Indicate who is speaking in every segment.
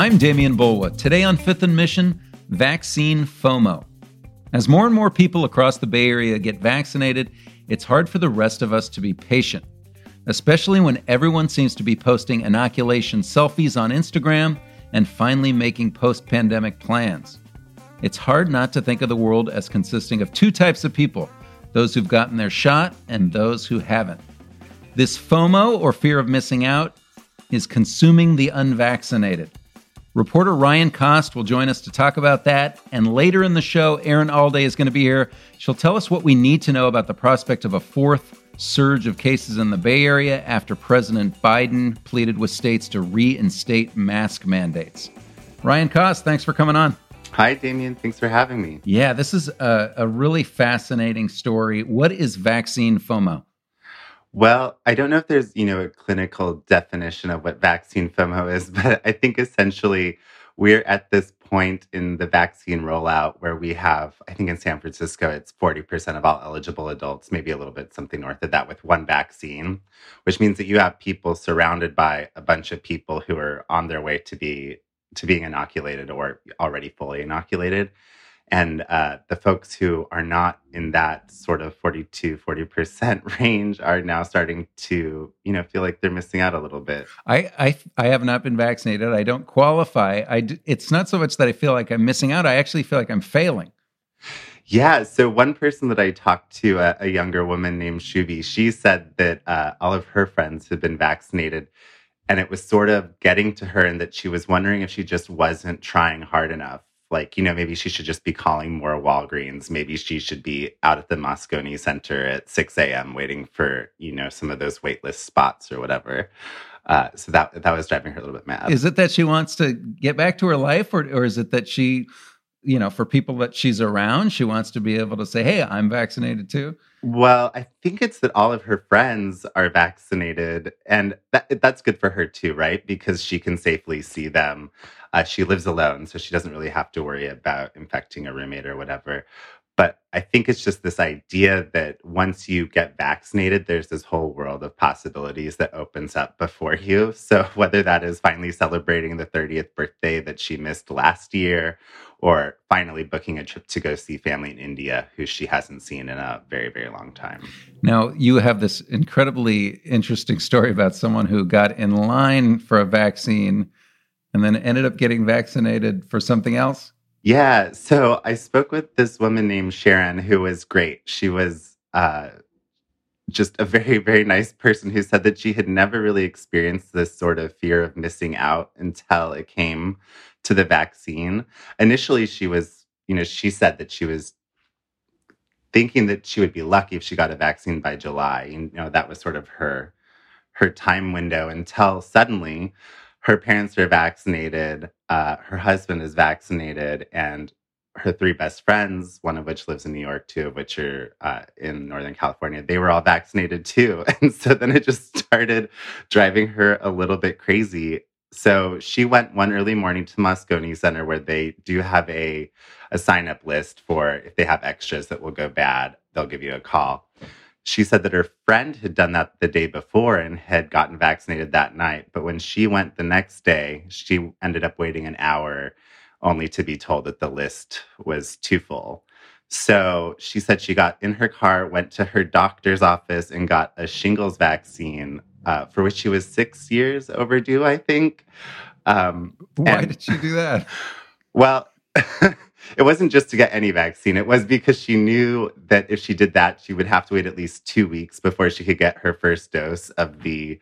Speaker 1: I'm Demian Bulwa. Today on Fifth and Mission, vaccine FOMO. As more and more people across the Bay Area get vaccinated, it's hard for the rest of us to be patient, especially when everyone seems to be posting inoculation selfies on Instagram and finally making post pandemic plans. It's hard not to think of the world as consisting of two types of people those who've gotten their shot and those who haven't. This FOMO, or fear of missing out, is consuming the unvaccinated. Reporter Ryan Kost will join us to talk about that. And later in the show, Erin Allday is going to be here. She'll tell us what we need to know about the prospect of a fourth surge of cases in the Bay Area after President Biden pleaded with states to reinstate mask mandates. Ryan Kost, thanks for coming on.
Speaker 2: Hi, Demian. Thanks for having me.
Speaker 1: Yeah, this is a, a really fascinating story. What is vaccine FOMO?
Speaker 2: Well, I don't know if there's, you know, a clinical definition of what vaccine FOMO is, but I think essentially we're at this point in the vaccine rollout where we have, I think in San Francisco, it's 40% of all eligible adults, maybe a little bit something north of that with one vaccine, which means that you have people surrounded by a bunch of people who are on their way to be to being inoculated or already fully inoculated and uh, the folks who are not in that sort of 42 40% range are now starting to you know feel like they're missing out a little bit.
Speaker 1: I i, I have not been vaccinated. I don't qualify. I it's not so much that i feel like i'm missing out. I actually feel like i'm failing.
Speaker 2: Yeah so one person that i talked to a, a younger woman named shuvi she said that uh, all of her friends had been vaccinated and it was sort of getting to her and that she was wondering if she just wasn't trying hard enough like you know maybe she should just be calling more walgreens. Maybe she should be out at the moscone center at 6 a.m waiting for you know some of those waitlist spots or whatever. Uh, so that that was driving her a little bit mad.
Speaker 1: Is it that she wants to get back to her life or, or is it that she you know for people that she's around she wants to be able to say hey i'm vaccinated too
Speaker 2: well i think it's that all of her friends are vaccinated and that, that's good for her too right? Because she can safely see them uh, she lives alone, so she doesn't really have to worry about infecting a roommate or whatever. But I think it's just this idea that once you get vaccinated, there's this whole world of possibilities that opens up before you. So, whether that is finally celebrating the 30th birthday that she missed last year, or finally booking a trip to go see family in India who she hasn't seen in a very, very long time.
Speaker 1: Now, you have this incredibly interesting story about someone who got in line for a vaccine and then ended up getting vaccinated for something else?
Speaker 2: Yeah. So I spoke with this woman named Sharon who was great. She was uh, just a very, very nice person who said that she had never really experienced this sort of fear of missing out until it came to the vaccine. Initially, she was, you know, she said that she was thinking that she would be lucky if she got a vaccine by July. You know, that was sort of her her time window until suddenly her parents are vaccinated, uh, her husband is vaccinated, and her three best friends, one of which lives in New York, two of which are uh, in Northern California, they were all vaccinated too. And so then it just started driving her a little bit crazy. So she went one early morning to Moscone Center where they do have a, a sign up list for if they have extras that will go bad, they'll give you a call she said that her friend had done that the day before and had gotten vaccinated that night. But when she went the next day, she ended up waiting an hour only to be told that the list was too full. So she said she got in her car, went to her doctor's office, and got a shingles vaccine uh, for which she was six years overdue, I think.
Speaker 1: Um, Why and, did she do that?
Speaker 2: Well, it wasn't just to get any vaccine. It was because she knew that if she did that, she would have to wait at least two weeks before she could get her first dose of the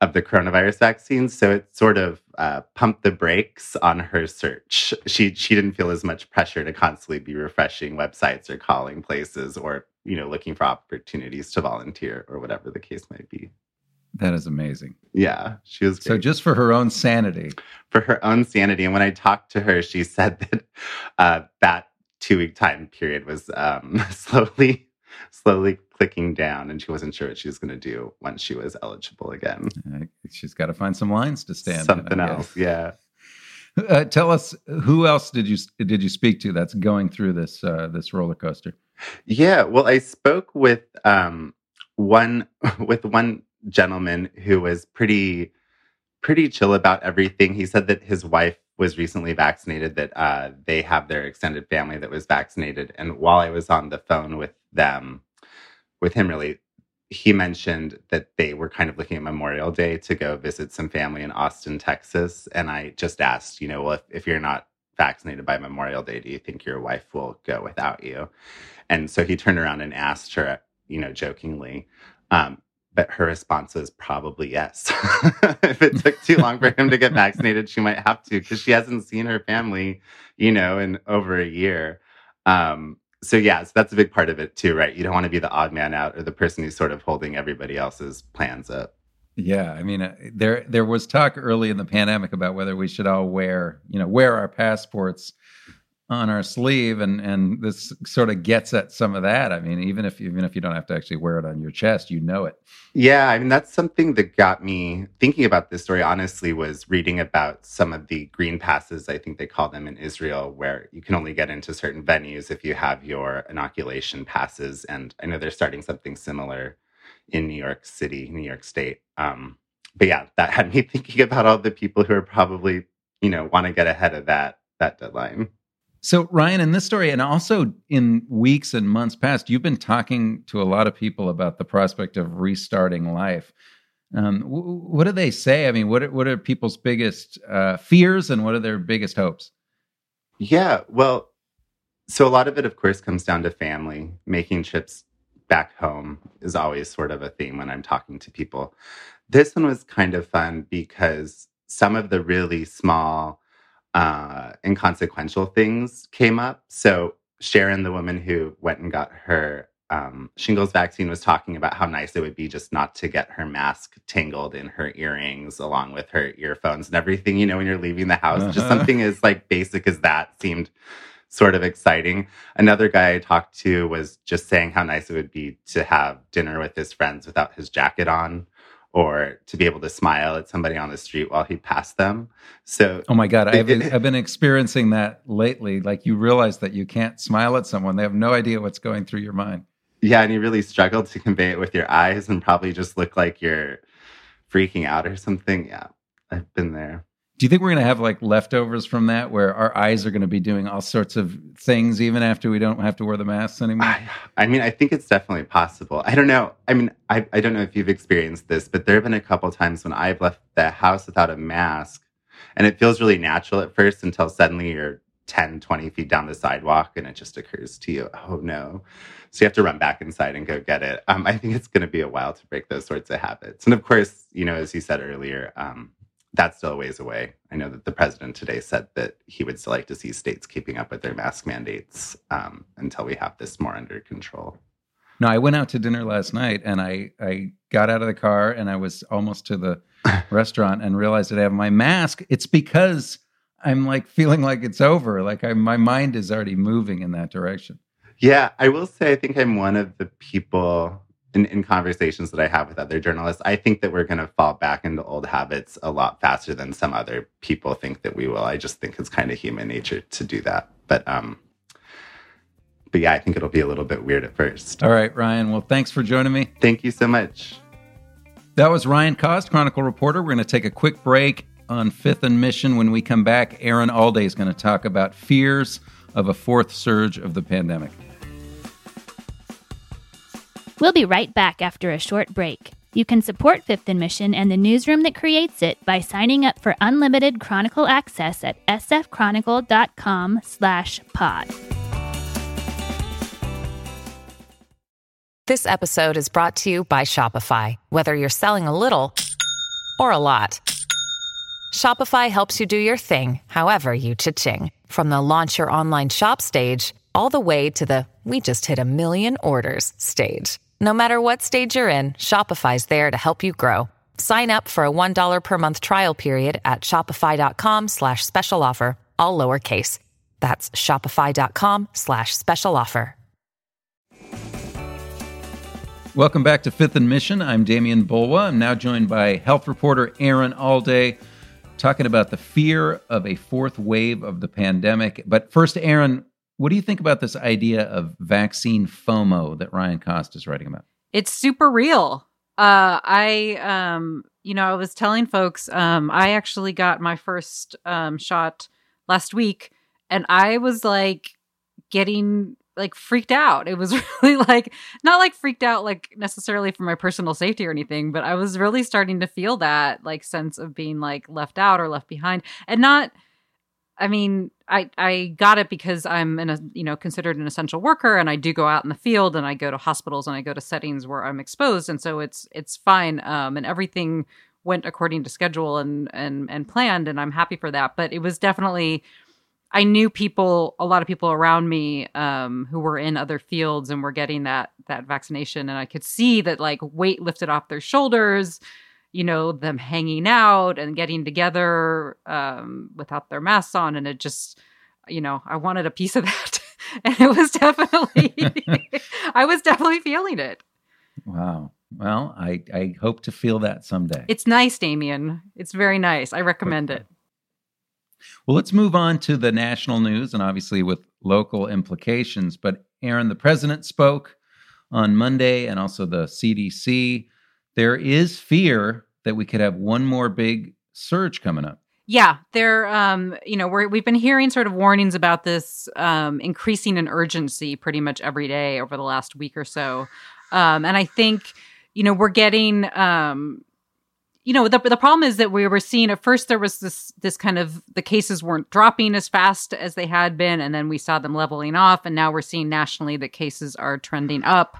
Speaker 2: of the coronavirus vaccine. So it sort of uh, pumped the brakes on her search. She she didn't feel as much pressure to constantly be refreshing websites or calling places or you know looking for opportunities to volunteer or whatever the case might be.
Speaker 1: That is amazing.
Speaker 2: Yeah, she was. Great.
Speaker 1: So just for her own sanity.
Speaker 2: For her own sanity, and when I talked to her, she said that uh, that two week time period was um, slowly, slowly clicking down, and she wasn't sure what she was going to do once she was eligible again.
Speaker 1: She's got to find some lines to stand.
Speaker 2: Something
Speaker 1: in,
Speaker 2: else, yeah.
Speaker 1: Uh, tell us who else did you did you speak to that's going through this uh, this roller coaster?
Speaker 2: Yeah, well, I spoke with um, one with one gentleman who was pretty pretty chill about everything. He said that his wife was recently vaccinated, that uh, they have their extended family that was vaccinated, and while I was on the phone with them, with him, really, he mentioned that they were kind of looking at Memorial Day to go visit some family in Austin, Texas. And I just asked, you know, well, if, if you're not vaccinated by Memorial Day, do you think your wife will go without you? And so he turned around and asked her, you know, jokingly. Um, but her response was probably yes. if it took too long for him to get vaccinated, she might have to because she hasn't seen her family, you know, in over a year. Um, so yeah, so that's a big part of it too, right? You don't want to be the odd man out or the person who's sort of holding everybody else's plans up.
Speaker 1: Yeah, I mean, uh, there there was talk early in the pandemic about whether we should all wear, you know, wear our passports on our sleeve and and this sort of gets at some of that. I mean even if even if you don't have to actually wear it on your chest you know it.
Speaker 2: Yeah i mean that's something that got me thinking about this story honestly was reading about some of the green passes i think they call them in israel where you can only get into certain venues if you have your inoculation passes and i know they're starting something similar in new york city new york state um, but yeah that had me thinking about all the people who are probably you know want to get ahead of that that deadline
Speaker 1: so, Ryan, in this story, and also in weeks and months past, you've been talking to a lot of people about the prospect of restarting life. Um, w- what do they say? I mean, what are, what are people's biggest uh, fears and what are their biggest hopes?
Speaker 2: Yeah, well, so a lot of it, of course, comes down to family. Making trips back home is always sort of a theme when I'm talking to people. This one was kind of fun because some of the really small, uh, inconsequential things came up. So Sharon, the woman who went and got her um, shingles vaccine, was talking about how nice it would be just not to get her mask tangled in her earrings along with her earphones and everything. You know, when you're leaving the house, uh-huh. just something as like basic as that seemed sort of exciting. Another guy I talked to was just saying how nice it would be to have dinner with his friends without his jacket on or to be able to smile at somebody on the street while he passed them. So,
Speaker 1: oh my God, I've, I've been experiencing that lately. Like you realize that you can't smile at someone, they have no idea what's going through your mind.
Speaker 2: Yeah, and you really struggle to convey it with your eyes and probably just look like you're freaking out or something. Yeah, I've been there.
Speaker 1: Do you think we're going to have like leftovers from that where our eyes are going to be doing all sorts of things even after we don't have to wear the masks anymore?
Speaker 2: I, I mean, I think it's definitely possible. I don't know. I mean, I, I don't know if you've experienced this, but there have been a couple times when I've left the house without a mask and it feels really natural at first until suddenly you're 10, 20 feet down the sidewalk and it just occurs to you, oh no. So you have to run back inside and go get it. Um, I think it's going to be a while to break those sorts of habits. And of course, you know, as you said earlier, um, that's still a ways away. I know that the president today said that he would still like to see states keeping up with their mask mandates um, until we have this more under control.
Speaker 1: No, I went out to dinner last night and I, I got out of the car and I was almost to the restaurant and realized that I have my mask. It's because I'm like feeling like it's over. Like I, my mind is already moving in that direction.
Speaker 2: Yeah, I will say I think I'm one of the people in, in conversations that I have with other journalists, I think that we're going to fall back into old habits a lot faster than some other people think that we will. I just think it's kind of human nature to do that. But um, but yeah, I think it'll be a little bit weird at first.
Speaker 1: All right, Ryan. Well, thanks for joining me.
Speaker 2: Thank you so much.
Speaker 1: That was Ryan Kost, Chronicle reporter. We're going to take a quick break on Fifth and Mission. When we come back, Erin Allday is going to talk about fears of a fourth surge of the pandemic.
Speaker 3: We'll be right back after a short break. You can support Fifth and Mission and the newsroom that creates it by signing up for unlimited Chronicle access at sfchronicle.com/pod.
Speaker 4: This episode is brought to you by Shopify. Whether you're selling a little or a lot, Shopify helps you do your thing, however you cha-ching. From the launch your online shop stage all the way to the we just hit a million orders stage. No matter what stage you're in, Shopify's there to help you grow. Sign up for a $1 per month trial period at shopify.com slash special offer, all lowercase. That's shopify.com slash special offer.
Speaker 1: Welcome back to Fifth and Mission. I'm Demian Bulwa. I'm now joined by health reporter Erin Allday, talking about the fear of a fourth wave of the pandemic. But first, Erin, what do you think about this idea of vaccine FOMO that Ryan Kost is writing about?
Speaker 5: It's super real. Uh, I, um, you know, I was telling folks, um, I actually got my first um, shot last week, and I was like getting like freaked out. It was really like not like freaked out like necessarily for my personal safety or anything, but I was really starting to feel that like sense of being like left out or left behind, and not. I mean, I I got it because I'm in a you know considered an essential worker, and I do go out in the field, and I go to hospitals, and I go to settings where I'm exposed, and so it's it's fine, um, and everything went according to schedule and and and planned, and I'm happy for that. But it was definitely I knew people, a lot of people around me um, who were in other fields and were getting that that vaccination, and I could see that like weight lifted off their shoulders, you know, them hanging out and getting together um, without their masks on, and it just, you know, I wanted a piece of that, and it was definitely, I was definitely feeling it.
Speaker 1: Wow. Well, I I hope to feel that someday.
Speaker 5: It's nice, Demian It's very nice. I recommend it.
Speaker 1: Well, let's move on to the national news and obviously with local implications. But Erin, the president spoke on Monday and also the CDC. There is fear that we could have one more big surge coming up.
Speaker 5: Yeah, there. Um, you know, we're, we've been hearing sort of warnings about this um, increasing in urgency pretty much every day over the last week or so, um, and I think you know we're getting um, you know the the problem is that we were seeing at first there was this this kind of the cases weren't dropping as fast as they had been and then we saw them leveling off and now we're seeing nationally that cases are trending up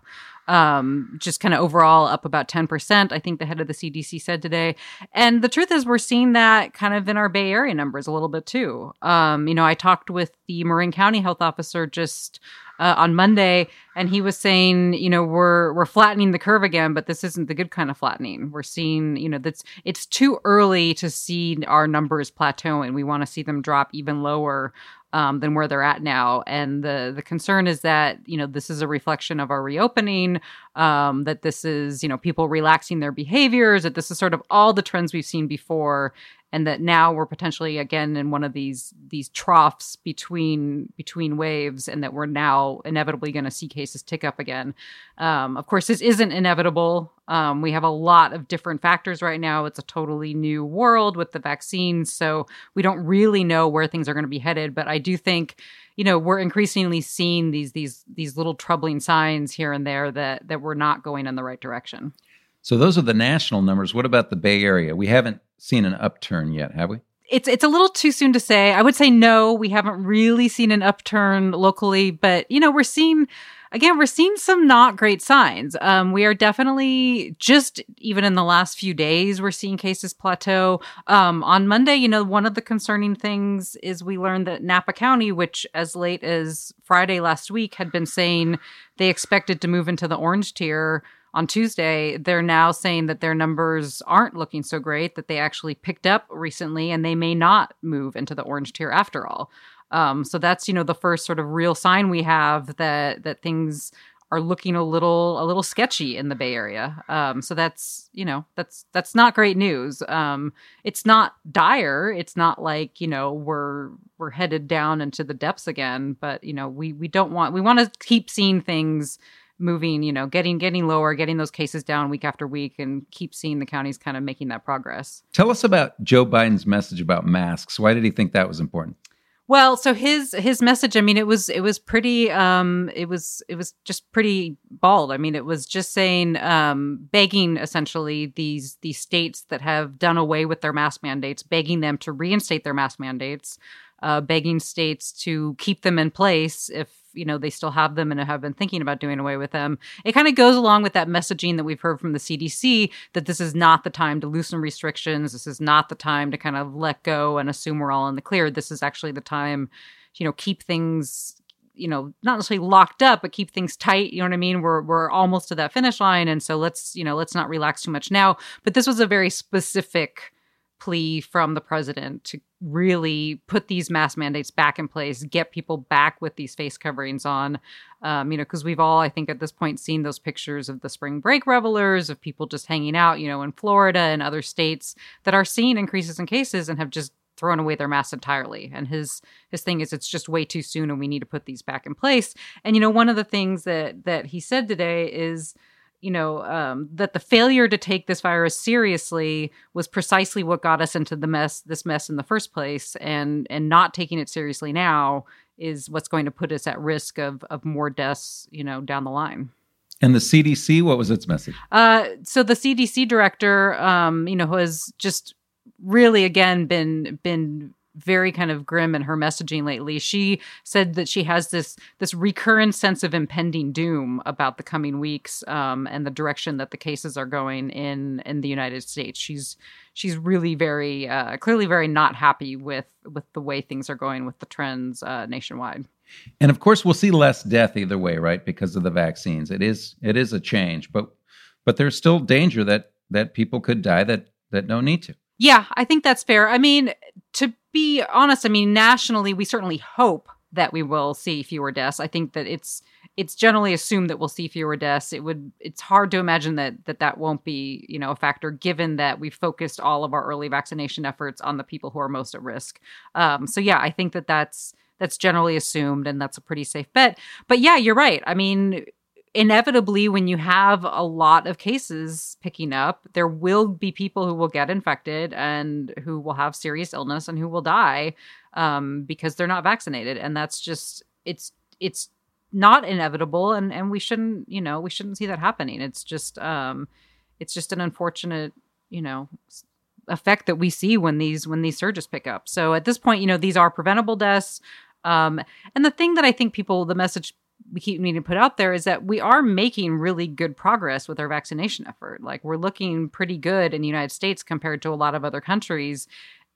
Speaker 5: um, just kind of overall up about 10%, I think the head of the CDC said today. And the truth is, we're seeing that kind of in our Bay Area numbers a little bit too. Um, you know, I talked with the Marin County health officer just uh, on Monday, and he was saying, you know, we're we're flattening the curve again, but this isn't the good kind of flattening. We're seeing, you know, that's it's too early to see our numbers plateau, and we want to see them drop even lower um, than where they're at now. And the the concern is that you know this is a reflection of our reopening, um, that this is you know people relaxing their behaviors, that this is sort of all the trends we've seen before, and that now we're potentially again in one of these these troughs between between waves and that we're now inevitably going to see cases tick up again um, of course this isn't inevitable um, we have a lot of different factors right now it's a totally new world with the vaccines so we don't really know where things are going to be headed but i do think you know we're increasingly seeing these these these little troubling signs here and there that that we're not going in the right direction
Speaker 1: so those are the national numbers. What about the Bay Area? We haven't seen an upturn yet, have we?
Speaker 5: It's it's a little too soon to say. I would say no, we haven't really seen an upturn locally, but you know, we're seeing again, we're seeing some not great signs. Um, we are definitely just even in the last few days, we're seeing cases plateau. Um, on Monday, you know, one of the concerning things is we learned that Napa County, which as late as Friday last week had been saying they expected to move into the orange tier on Tuesday, they're now saying that their numbers aren't looking so great, that they actually picked up recently and they may not move into the orange tier after all. Um, so that's, you know, the first sort of real sign we have that that things are looking a little a little sketchy in the Bay Area. Um, so that's you know that's that's not great news. Um, it's not dire. It's not like you know we're we're headed down into the depths again. But you know we we don't want we want to keep seeing things moving, you know, getting getting lower, getting those cases down week after week, and keep seeing the counties kind of making that progress.
Speaker 1: Tell us about Joe Biden's message about masks. Why did he think that was important?
Speaker 5: Well, so his his message, I mean, it was it was pretty um it was it was just pretty bald. I mean, it was just saying um begging essentially these these states that have done away with their mask mandates, begging them to reinstate their mask mandates, uh begging states to keep them in place if you know they still have them and have been thinking about doing away with them it kind of goes along with that messaging that we've heard from the cdc that this is not the time to loosen restrictions this is not the time to kind of let go and assume we're all in the clear this is actually the time you know keep things you know, not necessarily locked up, but keep things tight. You know what I mean? We're we're almost to that finish line, and so let's you know let's not relax too much now. But this was a very specific plea from the president to really put these mask mandates back in place, get people back with these face coverings on. Um, you know, because we've all, I think, at this point, seen those pictures of the spring break revelers, of people just hanging out, you know, in Florida and other states that are seeing increases in cases and have just thrown away their masks entirely. And his his thing is it's just way too soon and we need to put these back in place. And you know, one of the things that that he said today is you know um, that the failure to take this virus seriously was precisely what got us into the mess this mess in the first place and and not taking it seriously now is what's going to put us at risk of of more deaths you know down the line
Speaker 1: and the CDC, what was its message?
Speaker 5: Uh, so the CDC director, um, you know, has just really again been been very kind of grim in her messaging lately. She said that she has this this recurrent sense of impending doom about the coming weeks um, and the direction that the cases are going in in the United States. She's she's really very uh, clearly very not happy with with the way things are going with the trends uh, nationwide.
Speaker 1: And of course, we'll see less death either way, right? Because of the vaccines. It is it is a change, but but there's still danger that that people could die that that don't need to.
Speaker 5: Yeah, I think that's fair. I mean, to be honest, I mean, nationally, we certainly hope that we will see fewer deaths. I think that it's it's generally assumed that we'll see fewer deaths. It would it's hard to imagine that that that won't be you know a factor given that we've focused all of our early vaccination efforts on the people who are most at risk. Um, so yeah, I think that that's that's generally assumed and that's a pretty safe bet. But yeah, you're right. I mean, inevitably when you have a lot of cases picking up there will be people who will get infected and who will have serious illness and who will die um, because they're not vaccinated. And that's just it's it's not inevitable and and we shouldn't you know we shouldn't see that happening. It's just um it's just an unfortunate you know effect that we see when these when these surges pick up. So at this point you know these are preventable deaths um and the thing that i think people the message we keep needing to put out there is that we are making really good progress with our vaccination effort. Like we're looking pretty good in the United States compared to a lot of other countries.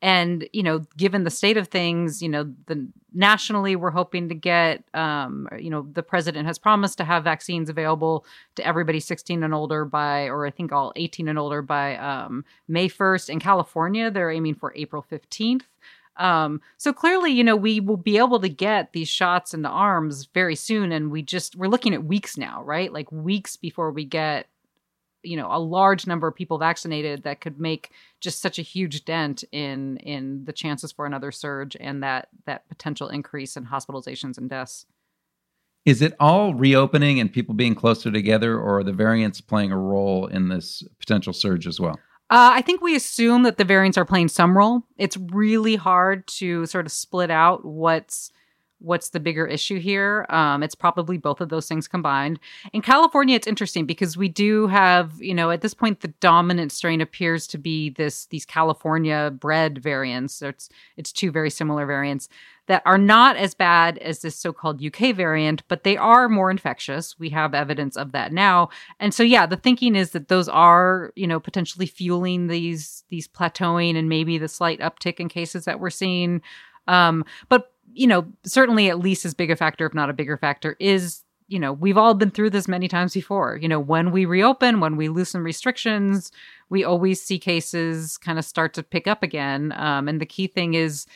Speaker 5: And you know, given the state of things, you know, the nationally we're hoping to get, um, you know, the president has promised to have vaccines available to everybody 16 and older by, or I think all 18 and older by um, May 1st. In California, they're aiming for April 15th. Um, so clearly, you know, we will be able to get these shots in the arms very soon. And we just, we're looking at weeks now, right? Like weeks before we get, you know, a large number of people vaccinated that could make just such a huge dent in, in the chances for another surge and that, that potential increase in hospitalizations and deaths.
Speaker 1: Is it all reopening and people being closer together, or are the variants playing a role in this potential surge as well?
Speaker 5: Uh, I think we assume that the variants are playing some role. It's really hard to sort of split out what's what's the bigger issue here. Um, it's probably both of those things combined. In California, it's interesting because we do have, you know, at this point, the dominant strain appears to be this these California bred variants. So it's it's two very similar variants that are not as bad as this so-called UK variant, but they are more infectious. We have evidence of that now. And so yeah, the thinking is that those are, you know, potentially fueling these these plateauing and maybe the slight uptick in cases that we're seeing. Um, but you know, certainly at least as big a factor, if not a bigger factor, is you know, we've all been through this many times before. You know, when we reopen, when we loosen restrictions, we always see cases kind of start to pick up again. Um, and the key thing is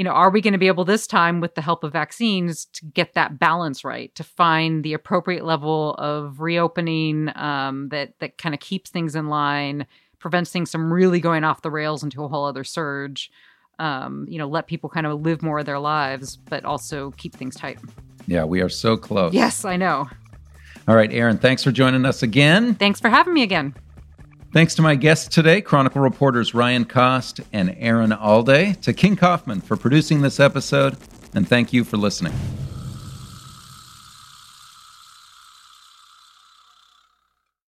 Speaker 5: you know, are we going to be able this time with the help of vaccines to get that balance right, to find the appropriate level of reopening um, that that kind of keeps things in line, prevents things from really going off the rails into a whole other surge. Um, you know, let people kind of live more of their lives, but also keep things tight.
Speaker 1: Yeah, we are so close.
Speaker 5: Yes, I know.
Speaker 1: All right, Erin, thanks for joining us again.
Speaker 5: Thanks for having me again.
Speaker 1: Thanks to my guests today, Chronicle reporters Ryan Kost and Erin Allday, to King Kaufman for producing this episode, and thank you for listening.